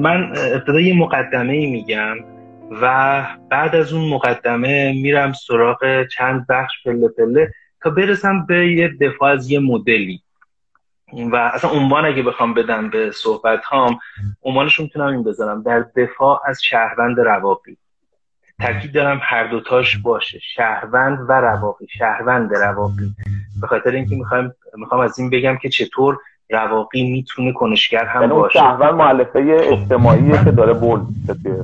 من ابتدا یه مقدمه میگم و بعد از اون مقدمه میرم سراغ چند بخش پله پله تا برسم به یه دفاع از یه مدلی. و اصلا عنوان اگه بخوام بدم به صحبت هام عنوانش می‌تونم این بذارم. در دفاع از شهروند رواقی. تاکید دارم هر دوتاش باشه. شهروند و رواقی. شهروند رواقی. به خاطر اینکه می‌خوام می‌خوام از این بگم که چطور رواقی می‌تونه کنشگر هم یعنی باشه. شهروند معلفه اجتماعی که داره بول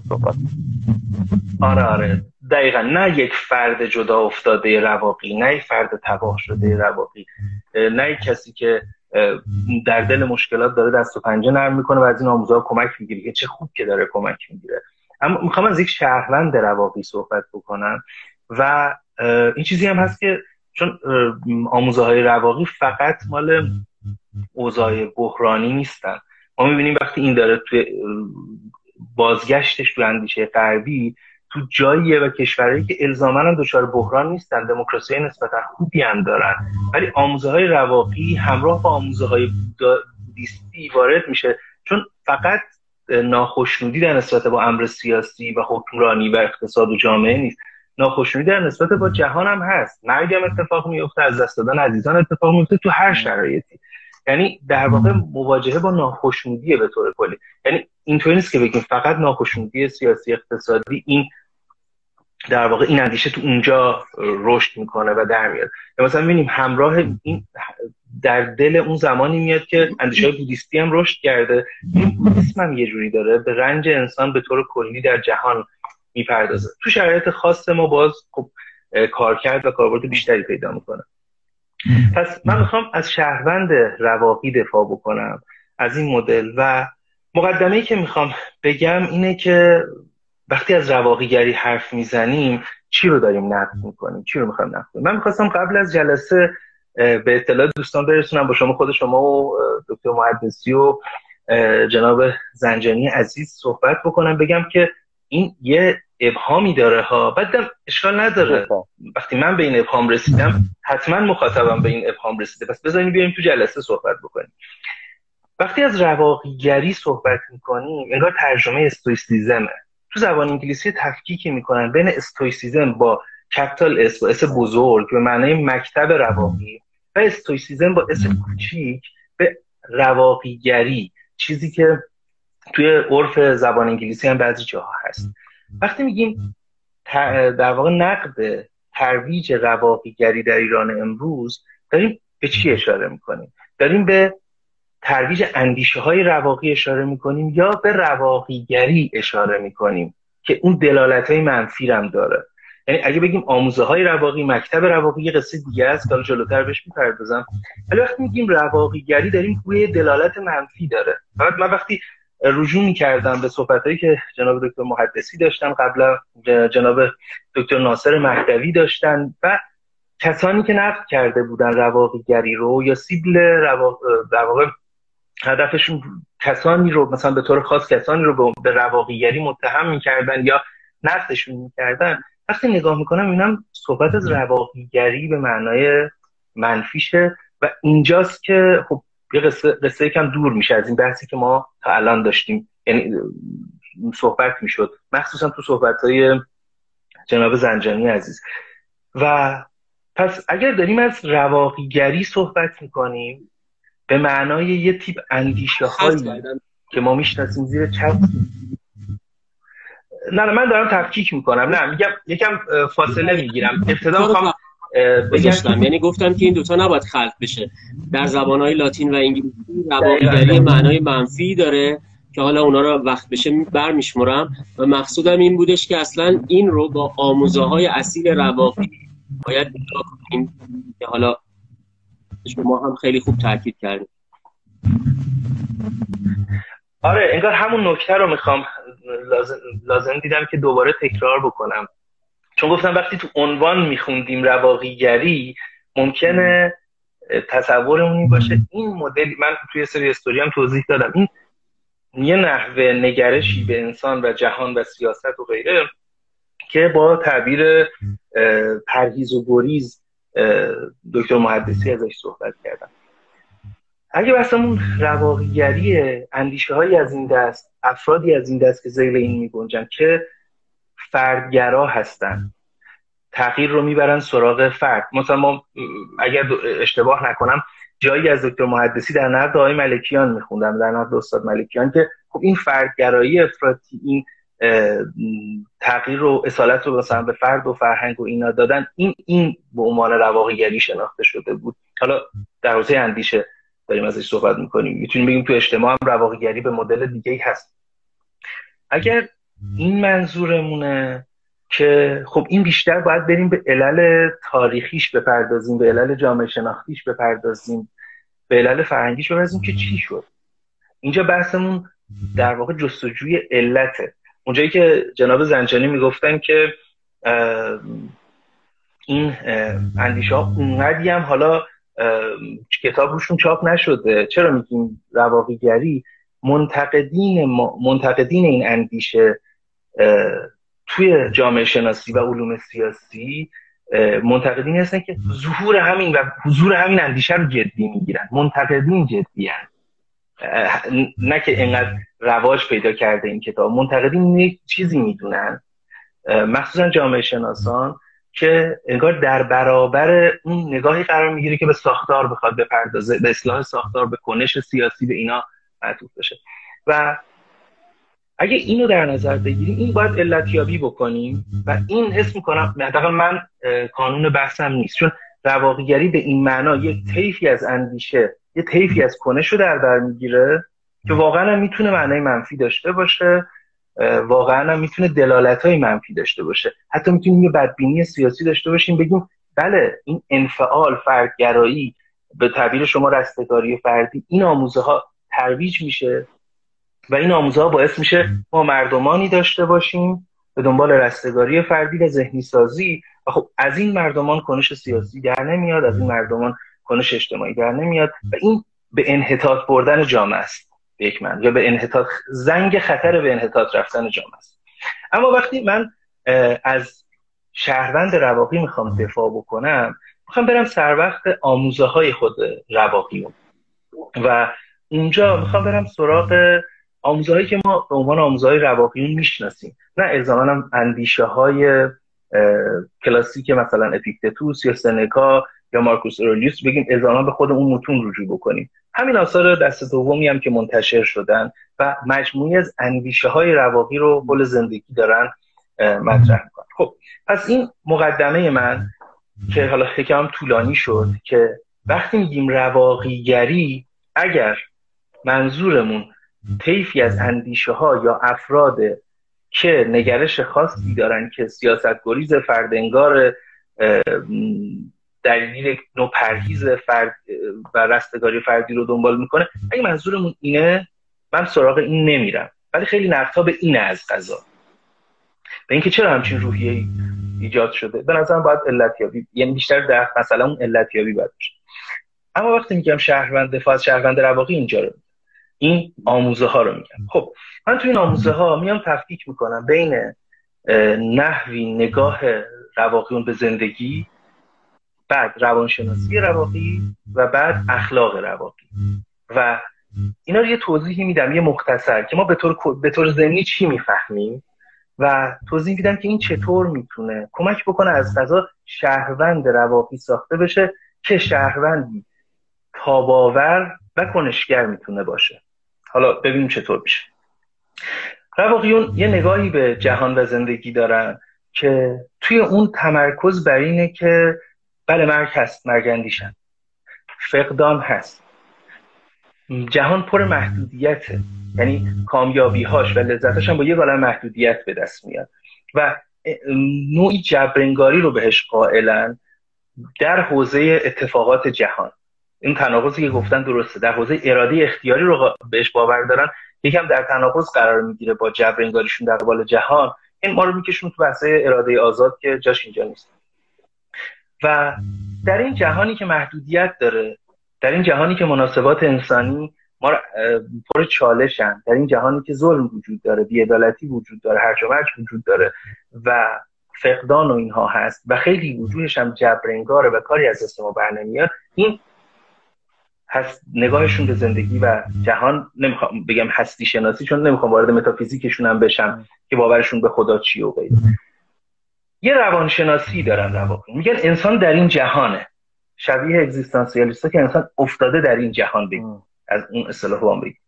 صحبت. آره آره. دقیقا. نه یک فرد جدا افتاده رواقی نه یک فرد تباه شده رواقی. نه یک کسی که در دل مشکلات داره دست و پنجه نرم می‌کنه و از این آموزها کمک می‌گیره چه خوب که داره کمک می‌گیره. اما می‌خوام از یک شهروند رواقی صحبت بکنم و این چیزی هم هست که چون آموزه های رواقی فقط مال اوضاع بحرانی نیستن. ما می‌بینیم وقتی این داره توی بازگشتش تو اندیشه غربی تو جاییه و کشورهایی که الزاما هم دچار بحران نیستن دموکراسی نسبتا خوبی هم دارن. ولی آموزه های رواقی همراه با آموزه های بودیستی وارد میشه. چون فقط ناخشنودی در نسبت با امر سیاسی و حکمرانی و اقتصاد و جامعه نیست. ناخشنودی در نسبت با جهان هم هست. مرگ هم اتفاق میفته از دست دادن عزیزان اتفاق میفته تو هر شرایطی. یعنی در واقع مواجهه با ناخشنودی به طور کلی. یعنی اینطوری نیست که بگیم فقط ناخشنودی سیاسی اقتصادی این در واقع این اندیشه تو اونجا رشد می‌کنه و در میاد. مثلا می‌بینیم همراه این در دل اون زمانی میاد که اندیشه بودیستی هم رشد کرده. این بودیسم هم یه جوری داره. به رنج انسان به طور کلی در جهان می‌پردازه. تو شرایط خاص ما باز خب کارکرد و کاربرد بیشتری پیدا می‌کنه. پس من می‌خوام از شهروند رواقی دفاع بکنم از این مدل و مقدمه ای که می‌خوام بگم اینه که وقتی از رواقیگری حرف می‌زنیم چی رو داریم نقد می‌کنیم؟ چی رو می‌خوایم نقد من می‌خواستم قبل از جلسه به اطلاع دوستان برسونم با شما خود شما و دکتر محدثی و جناب زنجانی عزیز صحبت بکنم بگم که این یه ابهامی داره ها. بعدم اشکال نداره. وقتی من به این ابهام رسیدم حتما مخاطبم به این ابهام رسیده. پس بذاریم بیایم تو جلسه صحبت بکنیم. وقتی از رواقیگری صحبت می‌کنیم انگار ترجمه Stoicism ه تو زبان انگلیسی تفکیکی می‌کنن بین Stoicism با capital S با S بزرگ به معنای مکتب رواقی و Stoicism با s کوچیک به رواقیگری. چیزی که توی عرف زبان انگلیسی هم بعضی جاها هست. وقتی میگیم در واقع نقد ترویج رواقیگری در ایران امروز داریم به چی اشاره می‌کنیم؟ داریم به ترویج اندیشه های رواقی اشاره می‌کنیم یا به رواقیگری اشاره می‌کنیم که اون دلالت های منفی هم داره. یعنی اگه بگیم آموزه های رواقی مکتب رواقی یه قصه دیگه است که جلوتر بهش می‌پردازم. ولی وقتی میگیم رواقیگری داریم روی دلالت منفی داره. فقط من وقتی رجوع می‌کردم به صحبت که جناب دکتر محدثی داشتن قبلا جناب دکتر ناصر مهدوی داشتن و کسانی که نقد کرده بودن رواقیگری رو یا سیبل رواق... هدفشون کسانی رو مثلا به طور خاص کسانی رو به رواقیگری متهم می‌کردن یا نقدشون می‌کردن وقتی نگاه می‌کنم اینم صحبت از رواقیگری به معنای منفیشه و اینجاست که خب یه قصه, قصه کم دور میشه از این بحثی که ما تا الان داشتیم. یعنی صحبت می‌شد. مخصوصا تو صحبت های جناب زنجانی عزیز. و پس اگر داریم از رواقیگری صحبت می‌کنیم به معنای یه تیپ اندیشه هایی که ما می‌شناسیم زیر چند نه نه من دارم تفکیک می‌کنم. نه میگم یکم فاصله می‌گیرم. ابتدا می‌خوام بگم یعنی گفتم که این دوتا نباید خلق بشه. در زبانهای لاتین و انگلیسی رواقیگری معنای منفی داره که حالا اونا رو وقت بشه برمیشمرم و مقصودم این بودش که اصلا این رو با آموزه های اصیل رواقی باید کنیم. که حالا شما هم خیلی خوب تاکید کردیم آره انگار همون نکته رو می‌خوام لازم, لازم دیدم که دوباره تکرار بکنم. چون گفتم وقتی تو عنوان میخوندیم رواقیگری ممکنه تصورمون باشه این مدل من توی سری استوری هم توضیح دادم. این یه نحوه نگرشی به انسان و جهان و سیاست و غیره که با تعبیر پرهیز و گریز دکتر محدثی ازش صحبت کردم. اگه بحثمون رواقیگریه اندیشه هایی از این دست افرادی از این دست که زیل این میگنجن که فردگرا هستن. تغییر رو می‌برن سراغ فرد. مثلا ما اگر اشتباه نکنم جایی از دکتر محدثی در نرد آقای ملکیان میخوندم در نرد استاد ملکیان که خب این فردگرایی افراطی این تغییر رو اصالت رو مثلا به فرد و فرهنگ و اینا دادن این این به عنوان رواقیگری شناخته شده بود. حالا در حوزه اندیشه داریم ازش صحبت می‌کنیم. می‌تونیم بگیم تو اجتماع هم رواقیگری به مدل دیگه هست. اگر این منظورمونه که خب این بیشتر باید بریم به علل تاریخیش بپردازیم به علل جامعه شناختیش بپردازیم به علل فرهنگیش بپردازیم که چی شد. اینجا بحثمون در واقع جستجوی علته. اونجایی که جناب زنجانی می‌گفتن که این اندیشه ها اونقدی هم حالا کتاب روشون چاپ نشده. چرا میگیم رواقیگری؟ منتقدین, منتقدین این اندیشه توی جامعه شناسی و علوم سیاسی منتقدین هستن که ظهور همین و حضور همین اندیشه رو جدی می‌گیرن. منتقدین جدی هستن. نه که اینقدر رواج پیدا کرده این کتاب. منتقدین یک چیزی می‌دونن. مخصوصا جامعه شناسان که انگار در برابر اون نگاهی قرار می‌گیره که به ساختار بخواد بپردازه به اصلاح ساختار به کنش سیاسی به اینا معطوف بشه. و اگه اینو در نظر بگیریم این باید علتیابی بکنیم و این حس می‌کنم حداقل من کانون بحثم نیست. چون رواقیگری به این معنا یک طیفی از اندیشه یه طیفی از کنش رو در بر می‌گیره که واقعا هم می‌تونه معنای منفی داشته باشه واقعا هم می‌تونه دلالت های منفی داشته باشه. حتی می‌تونیم یه بدبینی سیاسی داشته باشیم بگیم بله این انفعال فردگرایی به تعبیر شما رستگاری فردی این آموزه ها ترویج میشه. و این آموزه باعث میشه ما مردمانی داشته باشیم به دنبال رستگاری فردی و ذهنی سازی و خب از این مردمان کنش سیاسی در نمیاد از این مردمان کنش اجتماعی در نمیاد و این به انحطاط بردن جامعه است به یک من یا به انحطاط زنگ خطر به انحطاط رفتن جامعه است. اما وقتی من از شهروند رواقی می‌خوام دفاع بکنم می‌خوام برم سر وقت آموزه های خود رواقی و اونجا می‌خوام برم سراغ آموزه هایی که ما به عنوان آموزه های رواقیون می‌شناسیم. نه الزاما هم اندیشه های کلاسیک مثلا اپیکتتوس یا سنکا یا مارکوس اورلیوس بگیم الزاما به خود اون متون رجوع بکنیم. همین آثار دست دومی هم که منتشر شدن و مجموعی از اندیشه های رواقی رو بل زندگی دارن مطرح می‌کنن. خب پس این مقدمه من که حالا هم طولانی شد که وقتی میگیم رواقیگری اگر منظورمون طیفی از اندیشه ها یا افراد که نگرش خاصی دارن که سیاست گریز فردنگار دلیل نوع پرهیز فرد و رستگاری فردی رو دنبال می‌کنه. اگه منظورمون اینه من سراغ این نمیرم. ولی خیلی نقطا به اینه از قضا. به اینکه چرا همچین روحیه ایجاد شده؟ به نظرم باید علتیابی یعنی بیشتر در مثلا اون علتیابی باید اما وقتی میگم شهروند دفاع از شهروند رواقی اینجا رو این آموزه ها رو میگم خب من تو این آموزه ها میام تفکیک می‌کنم بین نحوی نگاه رواقیون به زندگی بعد روانشناسی رواقی و بعد اخلاق رواقی. و اینا رو یه توضیحی میدم یه مختصر که ما به طور, به طور زمینی چی می‌فهمیم و توضیح میدم که این چطور می‌تونه کمک بکنه از غذا شهروند رواقی ساخته بشه که شهروندی تاباور و کنشگر می‌تونه باشه. حالا ببینیم چطور میشه. رواقیون یه نگاهی به جهان و زندگی دارن که توی اون تمرکز بر اینه که بله مرگ هست مرگ اندیشن. فقدان هست. جهان پر محدودیته. یعنی کامیابی هاش و لذتش هم با یه عالم محدودیت به دست میاد. و نوعی جبرنگاری رو بهش قائلن در حوزه اتفاقات جهان. این تناقضی که گفتن درسته. در حوزه اراده اختیاری رو بهش باور دارن. یکم در تناقض قرار می‌گیره با جبرنگاریشون در قبال جهان. این ما رو میکشون تو بحثه اراده آزاد که جاش اینجا نیست. و در این جهانی که محدودیت داره در این جهانی که مناسبات انسانی ما پر چالشن در این جهانی که ظلم وجود داره بیعدالتی وجود داره هرج و وجود داره و فقدان و اینها هست و خیلی وجودش هم جبرنگاره و کاری از دست ما بر این هست نگاهشون به زندگی و جهان نمی‌خوام بگم هستی شناسی چون نمی‌خوام وارد متافیزیکشون هم بشم که باورشون به خدا چی و غیره. یه روانشناسی دارن رواقی. میگن انسان در این جهانه. شبیه اگزیستانسیالیستا که انسان افتاده در این جهان بگیم. از اون اصطلاح هم بگیم.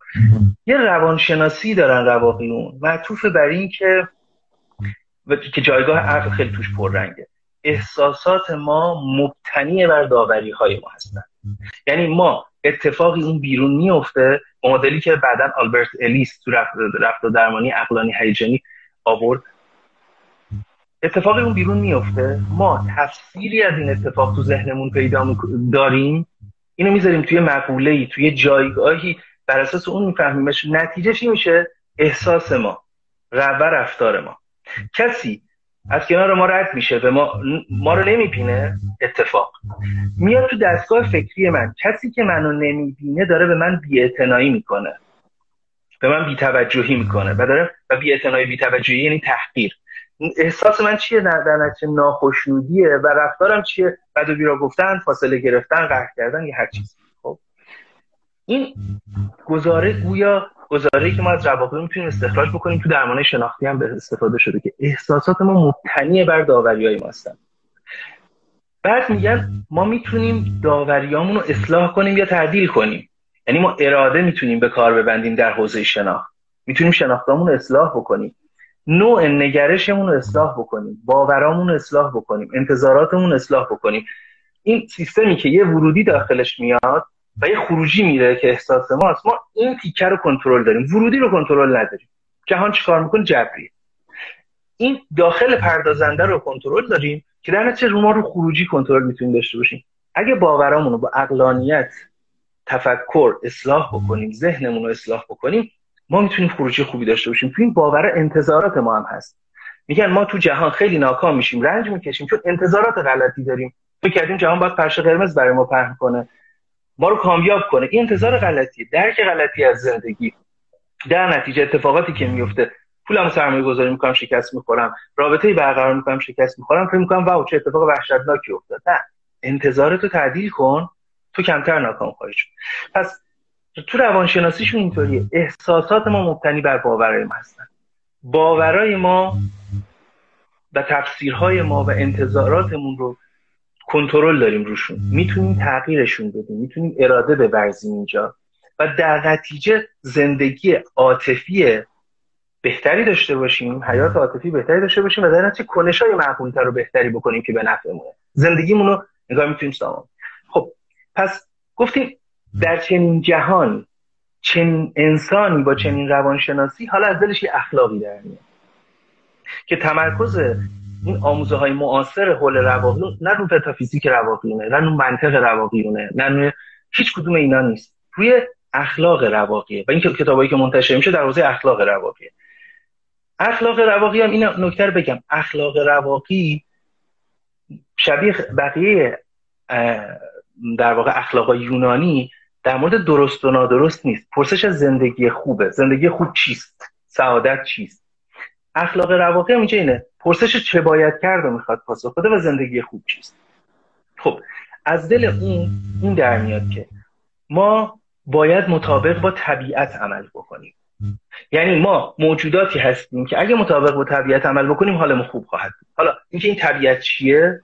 یه روانشناسی دارن رواقیون. معطوف بر این که که جایگاه عقل خیلی توش پررنگه. احساسات ما مبتنی بر داوری های ما هستن یعنی ما اتفاقی اون بیرون میفته مدلی که بعدا آلبرت الیس تو رفت و درمانی عقلانی هیجانی آورد. اتفاقی اون بیرون میفته ما تفسیری از این اتفاق تو ذهنمون پیدا داریم. اینو می‌ذاریم توی مقوله ای توی جایگاهی. بر اساس اون میفهمیمش نتیجه چی میشه احساس ما و رفتار ما. کسی از کنار ما رد میشه و ما, ما رو نمی‌بینه؟ اتفاق. میاد تو دستگاه فکری من. کسی که منو نمی‌بینه داره به من بیاعتنایی می‌کنه. به من بیتوجهی می‌کنه و داره و بیاعتنایی بیتوجهی یعنی تحقیر. احساس من چیه؟ در نتیجه ناخشنودیه و رفتارم چیه؟ بد و بیرا گفتن فاصله گرفتن قهر کردن یا هر چیز این گزاره گویا گزاره که ما از رواقع می‌تونیم استخراج بکنیم تو درمان شناختی هم به استفاده شده که احساسات ما مبتنی بر داوری های ما هستن بعد میگن ما می‌تونیم داوریامون رو اصلاح کنیم یا تعدیل کنیم. یعنی ما اراده می‌تونیم به کار ببندیم در حوزه شناخت. می‌تونیم شناختامون رو اصلاح بکنیم. نوع نگرشمون رو اصلاح بکنیم. باورامون رو اصلاح بکنیم. انتظاراتمون اصلاح بکنیم. این سیستمی که یه ورودی داخلش میاد و یه خروجی میره که احساس ماست. ما این تیکه رو کنترل داریم. ورودی رو کنترل نداریم. جهان چیکار می‌کنه؟ جبری این داخل پردازنده رو کنترل داریم که در نتیجه رو ما رو خروجی کنترل می‌تونیم داشته باشیم. اگه باورامون رو با اقلانیت تفکر اصلاح بکنیم ذهنمون رو اصلاح بکنیم ما می‌تونیم خروجی خوبی داشته باشیم. تو این باور انتظارات ما هم هست. میگن ما تو جهان خیلی ناکام میشیم رنج می‌کشیم چون انتظارات غلطی داریم. فکر کردیم جهان باید پرش قرمز برای ما پهن کنه. ما رو کامیاب کنه. این انتظار غلطی درک غلطی از زندگی. در نتیجه اتفاقاتی که میفته. پولم سرمایه گذاری می‌کنم شکست می‌خورم. رابطه برقرار می‌کنم شکست می‌خورم. فکر می‌کنم واو چه اتفاق وحشتناکی افتاد. نه. انتظارتو تعدیل کن. تو کمتر ناکام خواهی شد. پس تو روانشناسیشون اینطوریه. احساسات ما مبتنی بر باورهای ما هستن. باورهای ما و تفسیرهای ما و انتظاراتمون رو کنترل داریم روشون. می‌تونیم تغییرشون بدیم. می‌تونیم اراده بورزیم اینجا. و در نتیجه زندگی عاطفی بهتری داشته باشیم. حیات عاطفی بهتری داشته باشیم و در نتیجه کنش های معقولتر رو بهتری بکنیم که به نفعمونه. زندگیمون رو نگاه می‌تونیم سامان خب پس گفتیم در چنین جهان چنین انسانی با چنین روانشناسی حالا از دلش یه اخلاقی در میاد که تمرکز این آموزه های معاصر حول رواقیون نه رو متافیزیک رواقیونه نه رو منطق رواقیونه نه رو هیچ کدوم اینا نیست. روی اخلاق رواقیه. و این کتابایی که منتشر میشه در حوزه اخلاق رواقیه. اخلاق رواقی هم این نکته بگم. اخلاق رواقی شبیه بقیه در واقع اخلاق یونانی در مورد درست و نادرست نیست. پرسش از زندگی خوبه. زندگی خوب چیست؟ سعادت چیست؟ اخلاق رواقی هم اینجا اینه. پرسش چه باید کرد و می‌خواد پاسخ بده و زندگی خوب چیست. خب از دل اون این در میاد که ما باید مطابق با طبیعت عمل بکنیم. یعنی ما موجوداتی هستیم که اگه مطابق با طبیعت عمل بکنیم حالمون خوب خواهد بود. حالا اینکه این طبیعت چیه؟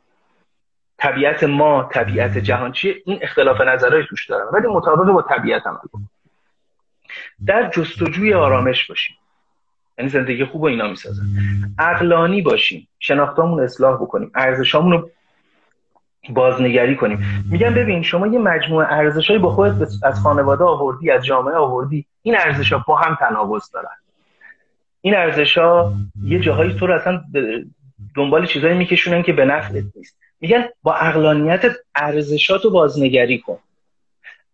طبیعت ما طبیعت جهان چیه؟ این اختلاف نظرهای توش دارن ولی مطابق با طبیعت عمل بکنیم. در جستجوی آرامش باشیم. یعنی زندگی خوب و اینا می‌سازن عقلانی باشیم شناختامون اصلاح بکنیم ارزشامون رو بازنگری کنیم. میگن ببین شما یه مجموعه ارزشایی با خودت از خانواده آوردی از جامعه آوردی این ارزش ها با هم تناقض دارن. این ارزش ها یه جاهایی تو رو اصلا دنبال چیزایی میکشونن که به نفعت نیست. میگن با اقلانیت رو بازنگری کن.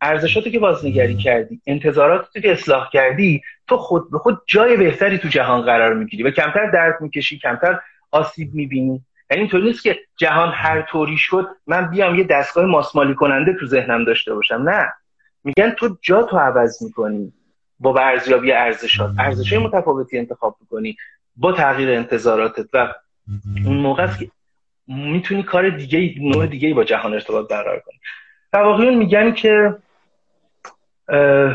ارزشاتو که بازنگری کردی انتظاراتو که اصلاح کردی تو خود به خود جای بهتری تو جهان قرار می‌گیری و کمتر درد می‌کشی کمتر آسیب می‌بینی. یعنی اینطور نیست که جهان هر طوری شد من بیام یه دستگاه ماسمالی کننده تو ذهنم داشته باشم. نه. میگن تو جا تو عوض می‌کنی با ارزیابی ارزشات. ارزشای متفاوتی انتخاب می‌کنی با تغییر انتظاراتت و اون موقع است که می‌تونی کار دیگه نوع دیگه با جهان ارتباط برقرار کنی. واقعا میگن که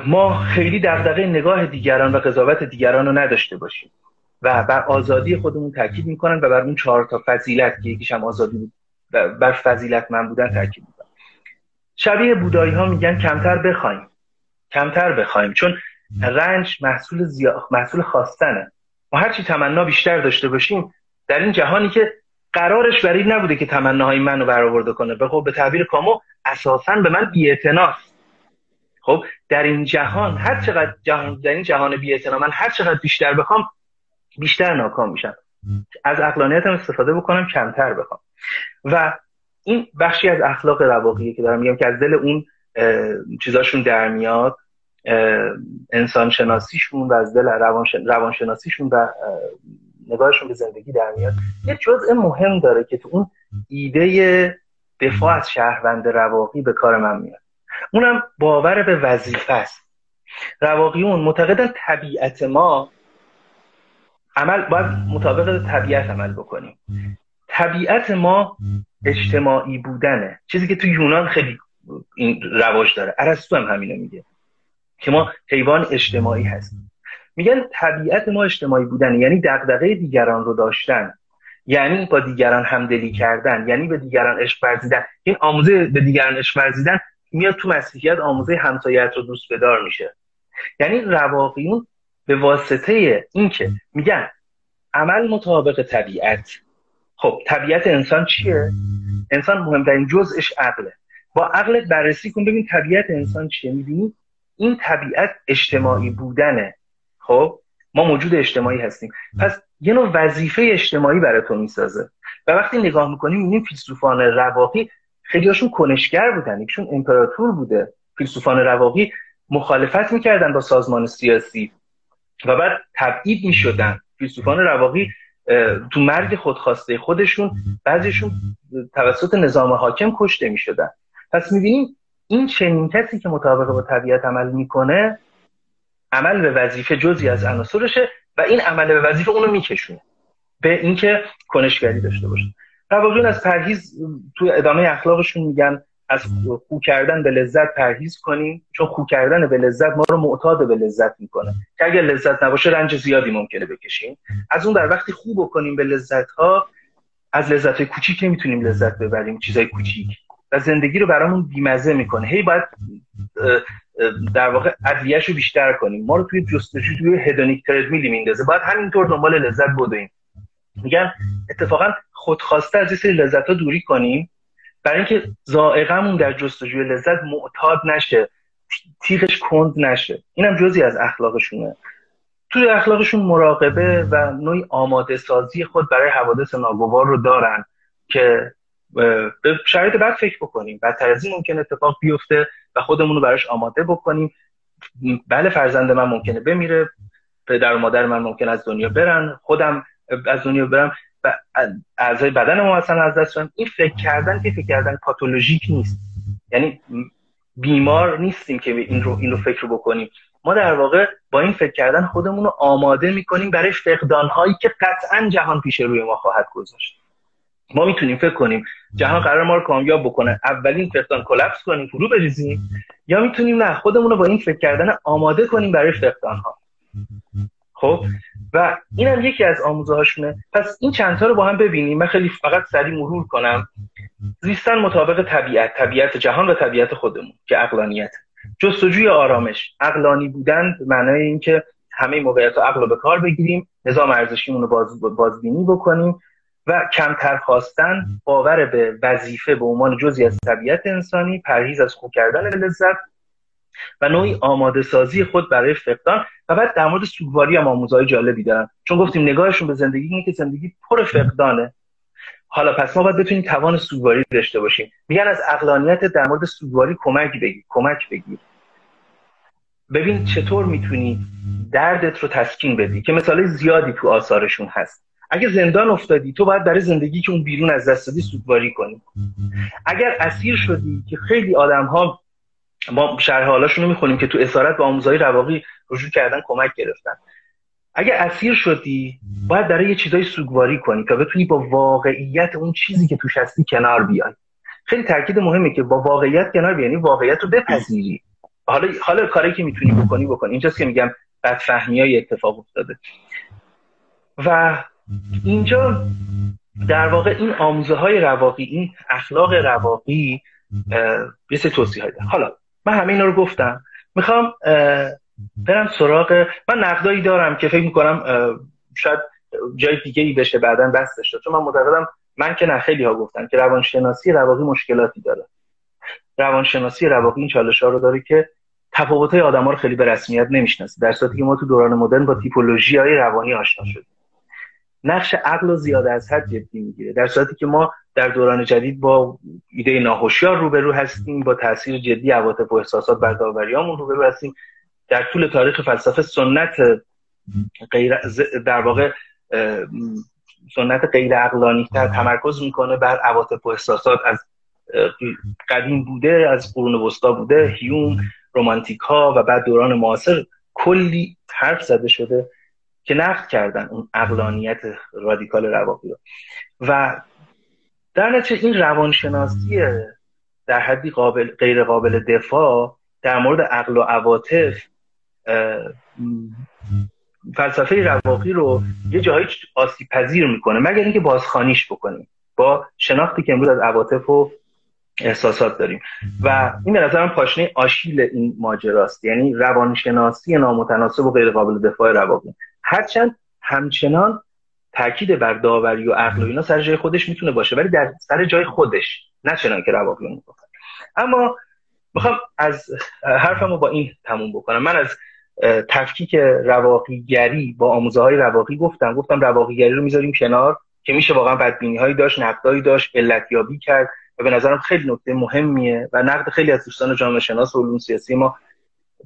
ما خیلی دغدغه نگاه دیگران و قضاوت دیگران رو نداشته باشیم و بر آزادی خودمون تاکید می‌کنن و بر اون چهار تا فضیلت که یکیش هم آزادی بود بر فضیلت من بودن تاکید می‌کنن. شبیه بودایی ها میگن کمتر بخوایم. کمتر بخوایم. چون رنج محصول زیا... محصول خواستنه. ما هرچی تمنا بیشتر داشته باشیم در این جهانی که قرارش برای نبوده که تمناهای منو برآورده کنه. به خب به تعبیر کامو اساسا به من بی‌اعتناست. خب در این جهان هر چقدر جهان در این جهان بی‌اعتنا من هر چقدر بیشتر بخوام بیشتر ناکام میشم. از اقلانیتم استفاده بکنم کمتر بخوام. و این بخشی از اخلاق رواقیه که دارم میگم که از دل اون چیزاشون در میاد انسان شناسیشون و از دل روان شناسیشون و نگاهشون به زندگی در میاد. یه جزء مهم داره که تو اون ایده دفاع از شهروند رواقی به کار من میاد. اونم باور به وظیفه است. رواقیون معتقدن طبیعت ما عمل باید مطابق طبیعت عمل بکنیم. طبیعت ما اجتماعی بودنه. چیزی که تو یونان خیلی این رواج داره. ارسطو هم همینو میگه که ما حیوان اجتماعی هستیم. میگن طبیعت ما اجتماعی بودن یعنی دغدغه دیگران رو داشتن. یعنی با دیگران همدلی کردن. یعنی به دیگران عشق ورزیدن. این آموزه به دیگران عشق ورزیدن. میاد تو مسیحیت آموزه همسایت رو دوست بدار میشه. یعنی رواقیون به واسطه اینکه میگن عمل مطابق طبیعت. خب طبیعت انسان چیه؟ انسان مهمترین جزءش عقله. با عقلت بررسی کن ببین طبیعت انسان چیه. می‌بینی؟ این طبیعت اجتماعی بودنه. خب ما موجود اجتماعی هستیم. پس یه نوع وظیفه اجتماعی برای تو می‌سازه. و وقتی نگاه می‌کنیم می‌بینیم فیلسوفان رواقی خیلی هاشون کنشگر بودن یکشون امپراتور بوده فیلسوفان رواقی مخالفت می‌کردن با سازمان سیاسی و بعد تبعید می‌شدن. فیلسوفان رواقی تو مرگ خودخواسته خودشون بعضیشون توسط نظام حاکم کشته می‌شدن. پس می‌بینیم این چنین کسی که مطابق با طبیعت عمل می‌کنه عمل به وظیفه جزی از عناصرشه و این عمل به وظیفه اونو میکشونه. به اینکه کنشگری داشته باشه. رواقیون از پرهیز تو ادامه اخلاقشون میگن از خو کردن به لذت پرهیز کنیم چون خو کردن به لذت ما رو معتاد به لذت می‌کنه. که اگر لذت نباشه رنج زیادی ممکنه بکشیم. از اون در وقتی خوب بکنیم به لذت ها از لذت های کوچیک نمی‌تونیم لذت ببریم چیزای کوچیک. و زندگی رو برامون بیمزه می‌کنه. هی باید در واقع ادویهش رو بیشتر کنیم. ما رو توی جستجو توی هدونیک تردمیلی میندازه. باید همینطور دنبال لذت بدویم میگن اتفاقا خودخواسته از یه سری لذت ها دوری کنیم. برای اینکه زائقمون در جستجوی لذت معتاد نشه تیغش کند نشه. اینم جزی از اخلاقشونه. توی اخلاقشون مراقبه و نوعی آماده سازی خود برای حوادث ناگوار رو دارن که به شرایط بعد فکر بکنیم. بدتر از این ممکن اتفاق بیفته و خودمون رو براش آماده بکنیم. بله فرزند من ممکنه بمیره. پدر و مادر من ممکن از دنیا برن. خودم از دنیا برم. اعضای بدن ما مثلا از دست این فکر کردن که فکر کردن پاتولوژیک نیست. یعنی بیمار نیستیم که این رو این رو فکر بکنیم. ما در واقع با این فکر کردن خودمون رو آماده می‌کنیم برای فقدان هایی که قطعا جهان پیش روی ما خواهد گذاشت. ما می‌تونیم فکر کنیم جهان قرار ما رو کامیاب بکنه. اولین فقدان کلپس کنیم فرو بریزیم. یا می‌تونیم نه خودمون رو با این فکر کردن آماده کنیم برای فقدان ها خب؟ و این هم یکی از آموزه هاشونه پس این چندتا رو با هم ببینیم. من خیلی فقط سریع مرور کنم. زیستن مطابق طبیعت طبیعت جهان و طبیعت خودمون که اقلانیت جستجوی آرامش. اقلانی بودن به معنای اینکه همه موقعیت عقل رو به کار بگیریم نظام ارزشیمون رو باز بازبینی بکنیم و کمتر خواستن باور به وظیفه به عنوان جزی از طبیعت انسانی پرهیز از خوب کردن لذت و نوعی آماده سازی خود برای فقدان و بعد در مورد سوگواری هم آموزهای جالبی دارن. چون گفتیم نگاهشون به زندگی اینه که زندگی پر فقدانه. حالا پس ما باید بتونیم توان سوگواری داشته باشیم. میگن از اقلانیت در مورد سوگواری کمک بگیر کمک بگیر. ببین چطور می‌تونی دردت رو تسکین بدی که مثال زیادی تو آثارشون هست. اگه زندان افتادی تو باید برای زندگی که اون بیرون از دست دادی سوگواری کنی. اگر اسیر شدی که خیلی آدم ها ما شرح حالاشون رو می‌خونیم که تو اسارت به آموزهای رواقی رجوع کردن کمک گرفتن. اگه اسیر شدی باید برای یه چیزای سوگواری کنی تا بتونی با واقعیت اون چیزی که توش هستی کنار بیای. خیلی تاکید مهمه که با واقعیت کنار بیای یعنی واقعیت رو بپذیری. حالا حالا کاری که می‌تونی بکنی بکنی. اینجاست که میگم بدفهمی های اتفاق افتاده. و اینجا در واقع این آموزه های رواقی این اخلاق رواقی یه سه توصیح هایده حالا من همه رو گفتم. می‌خوام برم سراغ من نقدایی دارم که فکر می‌کنم شاید جای دیگه ای بشه بعدا بستش شد چون من معتقدم من که نه خیلی ها گفتم که روانشناسی رواقی مشکلاتی داره. روانشناسی رواقی این چالش ها رو داره که تفاوت های رو خیلی به رسمیت نمی‌شناسه. در صورتی که ما تو دوران مدرن با تیپولوژی های روانی آشنا شدیم. نقش عقل و زیاده از حد جدی می‌گیره. در صورتی که ما در دوران جدید با ایده ناهوشیار روبرو هستیم با تاثیر جدی عواطف و احساسات بر داوریامون روبرو هستیم. در طول تاریخ فلسفه سنت غیر در واقع سنت غیر عقلانی تر تمرکز می‌کنه بر عواطف و احساسات. از قدیم بوده از قرون وسطا بوده هیوم رومانتیک ها و بعد دوران معاصر کلی حرف زده شده. که نقد کردن اون اقلانیت رادیکال رواقی رو. و در نتیجه این روانشناسی در حدی قابل غیر قابل دفاع در مورد عقل و عواطف فلسفه رواقی رو یه جایی آسیب پذیر می‌کنه. مگر اینکه بازخانیش بکنیم. با شناختی که امروز از عواطف و احساسات داریم. و این به نظرم پاشنه آشیل این ماجراست. یعنی روانشناسی نامتناسب و غیر قابل دفاع رواقی. هرچند همچنان تاکید بر داوری و عقل و اینا سر جای خودش می‌تونه باشه ولی در سر جای خودش نه چنان که رواقی می‌گفتن اما می‌خوام از حرفم رو با این تموم بکنم. من از تفکیک رواقیگری با آموزه های رواقی گفتم. گفتم رواقیگری رو می‌ذاریم کنار که میشه واقعا بدبینی هایی داشت نقدایی داشت علتیابی کرد و به نظرم خیلی نکته مهمیه و نقد خیلی از دوستان جامعه شناس و علوم سیاسی ما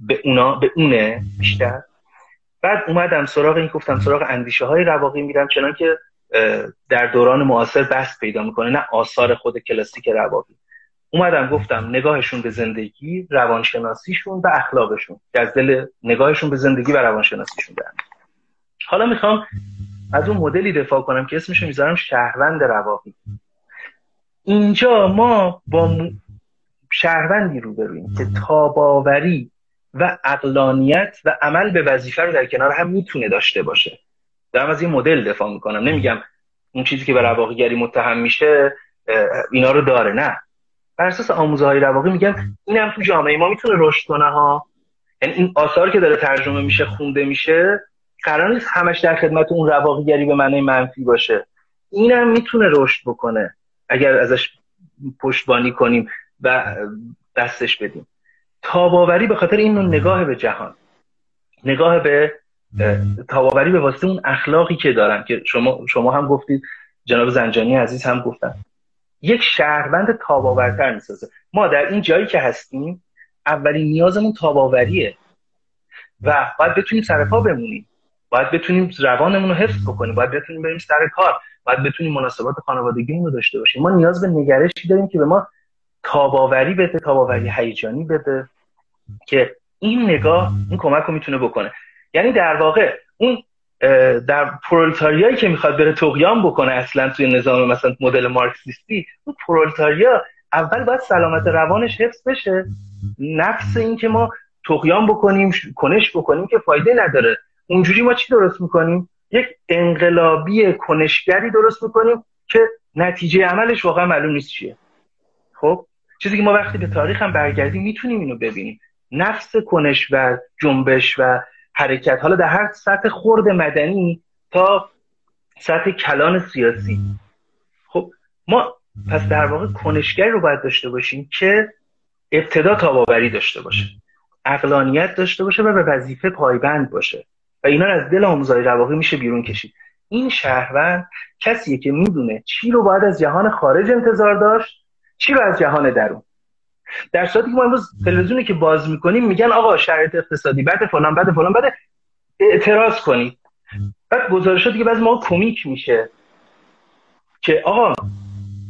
به اونا به اونه بیشتر بعد اومدم سراغ این گفتم سراغ اندیشه های رواقی میرم چنان که در دوران معاصر بحث پیدا می‌کنه نه آثار خود کلاسیک رواقی اومدم گفتم نگاهشون به زندگی روانشناسیشون و اخلاقشون که از دل نگاهشون به زندگی و روانشناسیشون دارن حالا می‌خوام از اون مدلی دفاع کنم که اسمشو می‌ذارم شهروند رواقی اینجا ما با. شهروندی روبرویم که تاباوری و اقلانیت و عمل به وظیفه رو در کنار هم می‌تونه داشته باشه. دارم از این مدل دفاع می‌کنم. نمیگم اون چیزی که به رواقیگری متهم میشه اینا رو داره نه. بر اساس آموزه های رواقی میگم اینم تو جامعه ما می‌تونه رشد کنه ها. یعنی این آثار که داره ترجمه میشه خونده میشه قرار نیست همش در خدمت اون رواقیگری به معنی منفی باشه. اینم می‌تونه رشد بکنه. اگر ازش پشتبانی کنیم و دستش بدیم. تاباوری به خاطر این نگاه به جهان. نگاه به تاباوری به واسطه اون اخلاقی که دارن که شما شما هم گفتید جناب زنجانی عزیز هم گفتن. یک شهروند تاباورتر می‌سازه. ما در این جایی که هستیم اولین نیازمون تاباوریه. و باید بتونیم سر پا بمونیم. باید بتونیم روانمون رو حفظ بکنیم. باید بتونیم بریم سر کار. باید بتونیم مناسبات خانوادگیمون رو داشته باشیم. ما نیاز به نگرشی داریم که به ما تاباوری بده تاباوری هیجانی بده که این نگاه این کمک رو می‌تونه بکنه. یعنی در واقع اون در پرولتاریایی که می‌خواد بره تقیام بکنه اصلا توی نظام مثلا مدل مارکسیستی اون پرولتاریا اول باید سلامت روانش حفظ بشه. نفس این که ما تقیام بکنیم کنش بکنیم که فایده نداره. اونجوری ما چی درست می‌کنیم؟ یک انقلابی کنشگری درست می‌کنیم که نتیجه عملش واقعا معلوم نیست چیه. خب؟ چیزی که ما وقتی به تاریخ هم برگردیم می‌تونیم اینو ببینیم. نفس کنش و جنبش و حرکت. حالا در هر سطح خرد مدنی تا سطح کلان سیاسی. خب ما پس در واقع کنشگری رو باید داشته باشیم که ابتدا تاباوری داشته باشه. اقلانیت داشته باشه و به وظیفه پایبند باشه. و اینا از دل آموزهای رواقی میشه بیرون کشید. این شهروند کسیه که می‌دونه چی رو باید از جهان خارج انتظار داشت چی رو از جهان درون؟ در صورتی که ما امروز تلویزیونی که باز می‌کنیم میگن آقا شرایط اقتصادی بعد فلان بعد فلان بعد اعتراض کنید. بعد گزارش دیگه بعضی ما کمیک میشه که آقا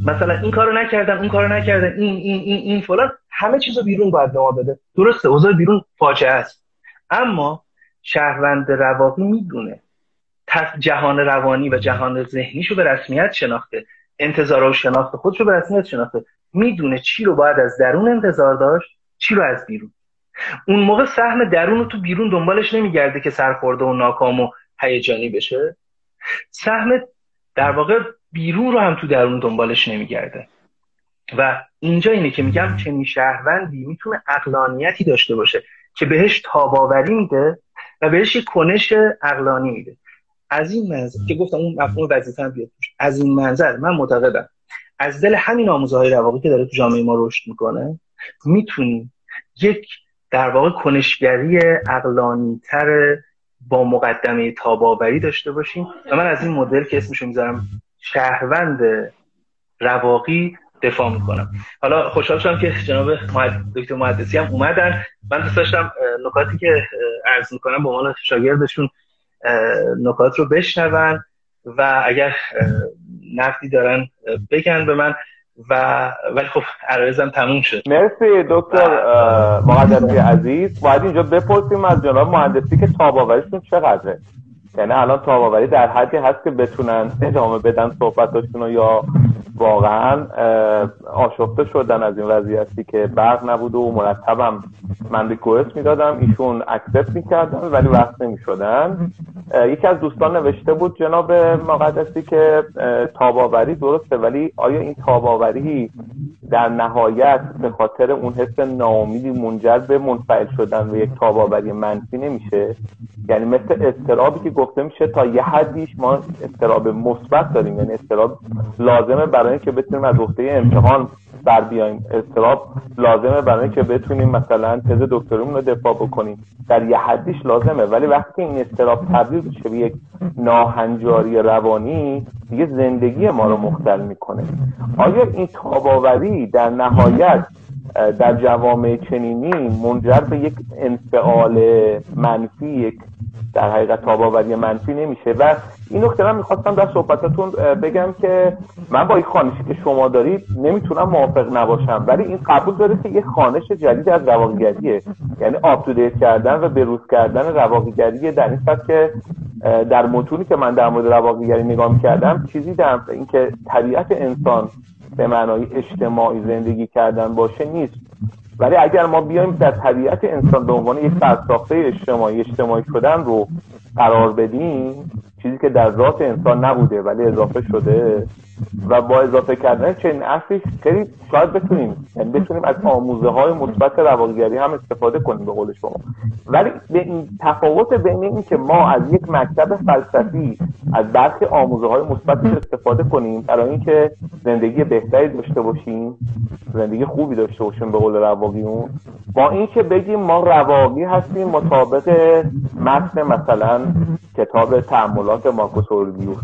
مثلا این کارو نکردن اون کارو نکردن این این این این فلان. همه چیزو بیرون باید به ما بده. درسته اوضاع بیرون فاجعه است. اما شهروند رواقی می‌دونه. جهان روانی و جهان ذهنیشو به رسمیت شناخته. انتظار و شناخت خودشو به رسمیت شناخته. می‌دونه چی رو باید از درون انتظار داشت چی رو از بیرون. اون موقع سهم درون رو تو بیرون دنبالش نمیگرده که سرخورده و ناکام و هیجانی بشه. سهم در واقع بیرون رو هم تو درون دنبالش نمیگرده. و اینجا اینه که میگم چنین شهروندی می‌تونه اقلانیتی داشته باشه که بهش تاباوری میده و بهش یک کنش اقلانی میده. از این منظر که گفتم اون مفهوم وظیفه هم بیاد از این منظر من معتقدم از دل همین آموزه های رواقی که داره تو جامعه ما رشد می‌کنه می‌تونیم یک در واقع کنشگری اقلانی تر با مقدمه تاباوری داشته باشیم و من از این مدل که اسمشو می‌ذارم شهروند رواقی دفاع می‌کنم. حالا خوشحال شدم که جناب دکتر محدثی هم اومدن. من دوست داشتم نکاتی که عرض می‌کنم به عنوان شاگردشون نکات رو بشنون و اگر نقدی دارن بگن به من و ولی خب عرایزم تموم شد. مرسی دکتر مهندسی عزیز. باید اینجا بپرسیم از جناب مهندسی که تاباوریشون چقدره؟ یعنی الان تاباوری در حدی هست که بتونن ادامه بدن صحبتاشون یا واقعا آشفته شدن از این وضعیتی که برق نبود و مرتبم من ریکوست می‌دادم. ایشون اکسپت می‌کردن ولی وقت نمی‌شدن. یکی از دوستان نوشته بود جناب مقدسی که تاباوری درسته ولی آیا این تاباوری در نهایت به خاطر اون حس ناامیدی منجر به منفعل شدن و یک تاباوری منفی نمیشه؟ یعنی مثل استرابی که گفته میشه تا یه حدیش ما استراب مثبت داریم. یعنی استراب لازمه برای اینکه بتونیم از عهده امتحان بر بیایم. استراب لازمه برای اینکه بتونیم مثلا تز دکتریمون رو دفاع بکنیم. در یه حدیش لازمه. ولی وقتی این استراب تبدیل بشه به یک ناهنجاری روانی دیگه زندگی ما رو مختل می‌کنه. آیا این تاباوری در نهایت در جوامع چنینی منجر به یک انفعال منفی یک در حقیقت تاباوری منفی نمیشه. و این نکته رو می‌خواستم در صحبتاتون بگم که من با این خانشی که شما دارید نمی‌تونم موافق نباشم. ولی این قبول داره که یه خانش جدید از رواقیگریه. یعنی آپتودیت کردن و بروز کردن رواقیگری در این که در متونی که من در مورد رواقیگری نگاه می‌کردم چیزی در اینکه طبیعت انسان به معنای اجتماعی زندگی کردن باشه نیست. ولی اگر ما بیایم در طبیعت انسان به عنوان یک سرساخته اجتماعی اجتماعی شدن رو قرار بدیم چیزی که در ذات انسان نبوده ولی اضافه شده و با اضافه کردن چنین اصلی خیلی شاید بتونیم یعنی بتونیم از آموزه های مثبت رواقیگری هم استفاده کنیم به قول شما. ولی به این تفاوت بین این که ما از یک مکتب فلسفی از برخی آموزه های مثبت استفاده کنیم برای اینکه زندگی بهتری داشته باشیم زندگی خوبی داشته باشیم به قول رواقیون با اینکه بگیم ما رواقی هستیم مطابق متن مثلا کتاب تعاملات مارکوس اورلیوس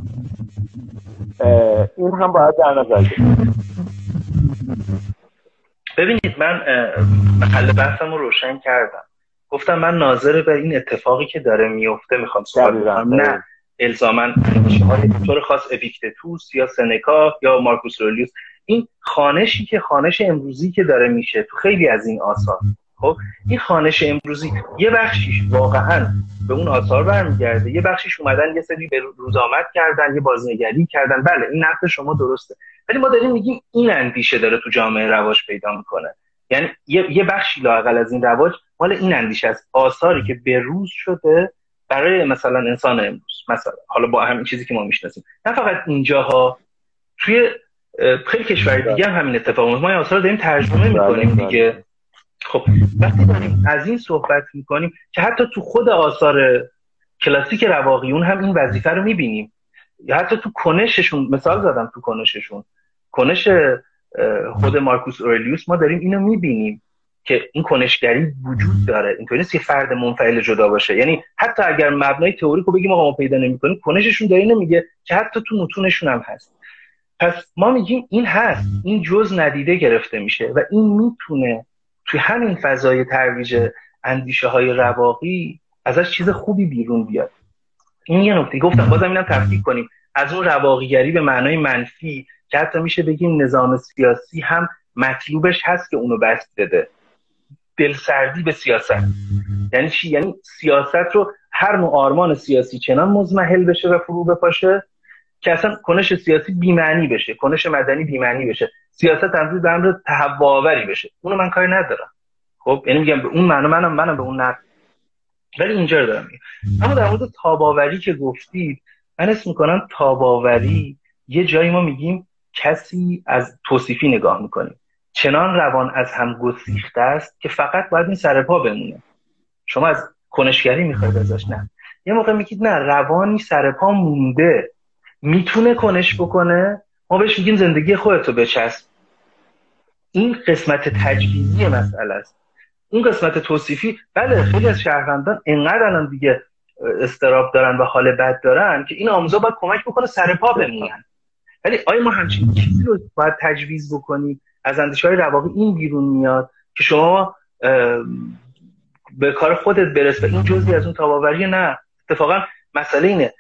این هم باید در نظر ببینید من محل بحثم رو روشن کردم. گفتم من ناظر به این اتفاقی که داره میفته می‌خوام صحبت کنم. نه الزاما طور خاص اپیکتتوس یا سنکا یا مارکوس رولیوس این خانشی که خانش امروزی که داره میشه تو خیلی از این آثار. خب این خانش امروزی یه بخشیش واقعا به اون آثار برمیگرده یه بخشیش اومدن یه سری به روزآمد کردن یه بازنگری کردن. بله این نقد شما درسته. ولی ما داریم میگیم این اندیشه داره تو جامعه رواج پیدا می‌کنه. یعنی یه, بخشی لاقل از این رواج مال این اندیشه است. آثاری که به روز شده برای مثلا انسان امروز مثلا. حالا با همین چیزی که ما می‌شناسیم. نه فقط اینجاها توی خیلی کشور دیگه هم همین اتفاق ما آثار داریم ترجمه بله، می‌کنیم بله. دیگه. خب وقتی داریم از این صحبت می‌کنیم که حتی تو خود آثار کلاسیک رواقیون هم این وظیفه رو می‌بینیم. یا حتی تو کنششون مثال زدم تو کنششون. کنش خود مارکوس اورلیوس ما داریم اینو می‌بینیم که این کنشگری وجود داره. اینطوری نیست که فرد منفعل جدا باشه. یعنی حتی اگر مبنای تئوریکو بگیم آقا ما پیدا نمی‌کنیم کنششون داره نمیگه که حتی تو متونشون هم هست. پس ما میگیم این هست. این جز ندیده گرفته میشه و این می‌تونه توی همین فضای ترویج اندیشه های رواقی ازش چیز خوبی بیرون بیاد. این یه نکته. گفتم بازم اینم تفکیک کنیم. از اون رواقیگری به معنای منفی که حتی میشه بگیم نظام سیاسی هم مطلوبش هست که اونو بست بده. دلسردی به سیاست. یعنی چی؟ یعنی سیاست رو هر نوع آرمان سیاسی چنان مزمحل بشه و فرو بپاشه که اصلا کنش سیاسی بیمعنی بشه. کنش مدنی بیمعنی بشه. سیاست تبدیل به امر تهوع‌آوری بشه. اونو من کاری ندارم. خب یعنی میگم به اون معنا منم منم به اون نقد ولی اینجا رو دارم اما در مورد تاباوری که گفتید من اسم می‌کنم تاباوری یه جایی ما میگیم کسی از توصیفی نگاه می‌کنیم چنان روان از هم گسیخته است که فقط باید این سر پا بمونه. شما از کنشگری می‌خواید ازش نه. یه موقع میگید نه روانی سر پا مونده. می‌تونه کنش بکنه؟ ما بهش میگیم زندگی خودتو بچسب. این قسمت تجویزی مسئله است. اون قسمت توصیفی بله خیلی از شهروندان انقدر الان دیگه استراب دارن و حال بد دارن که این آموزا باید کمک بکنه سر پا بمونن. ولی آیا ما همچین چیزی رو باید تجویز بکنیم؟ از اندیشه های رواقی این بیرون میاد که شما به کار خودت برس و این جزی از اون تاباوری نه. اتفاقا مسئله اینه.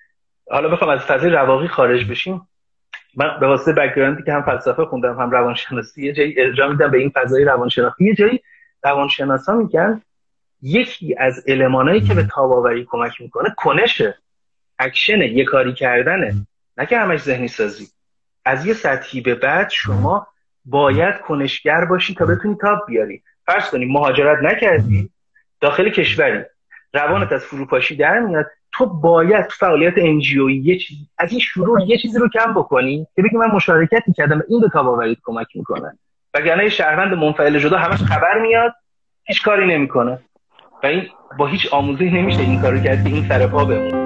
حالا بخوام از فضای رواقی خارج بشیم. من به واسطه بک‌گراندی که هم فلسفه خوندم هم روانشناسی یه جایی ارجاع میدم به این فضای روانشناسی. یه جایی روانشناسا میگن یکی از المانایی که به تاباوری کمک می‌کنه کنشه اکشنه یه کاری کردنه. نه که همش ذهنی سازی. از یه سطحی به بعد شما باید کنشگر باشی تا بتونی تاب بیاری. فرض کنی مهاجرت نکردی داخل کشوری. روانت از فروپاشی در میاد. تو باید فعالیت انجیوی یه چیز از این شروع یه چیزی رو کم بکنی که بگی من مشارکتی کردم این به تاباوریت کمک می‌کنه. وگرنه شهروند منفعل جدا همش خبر میاد هیچ کاری نمی‌کنه. و این با هیچ آموزهی نمیشه این کارو کرد که این سر پا بمونه.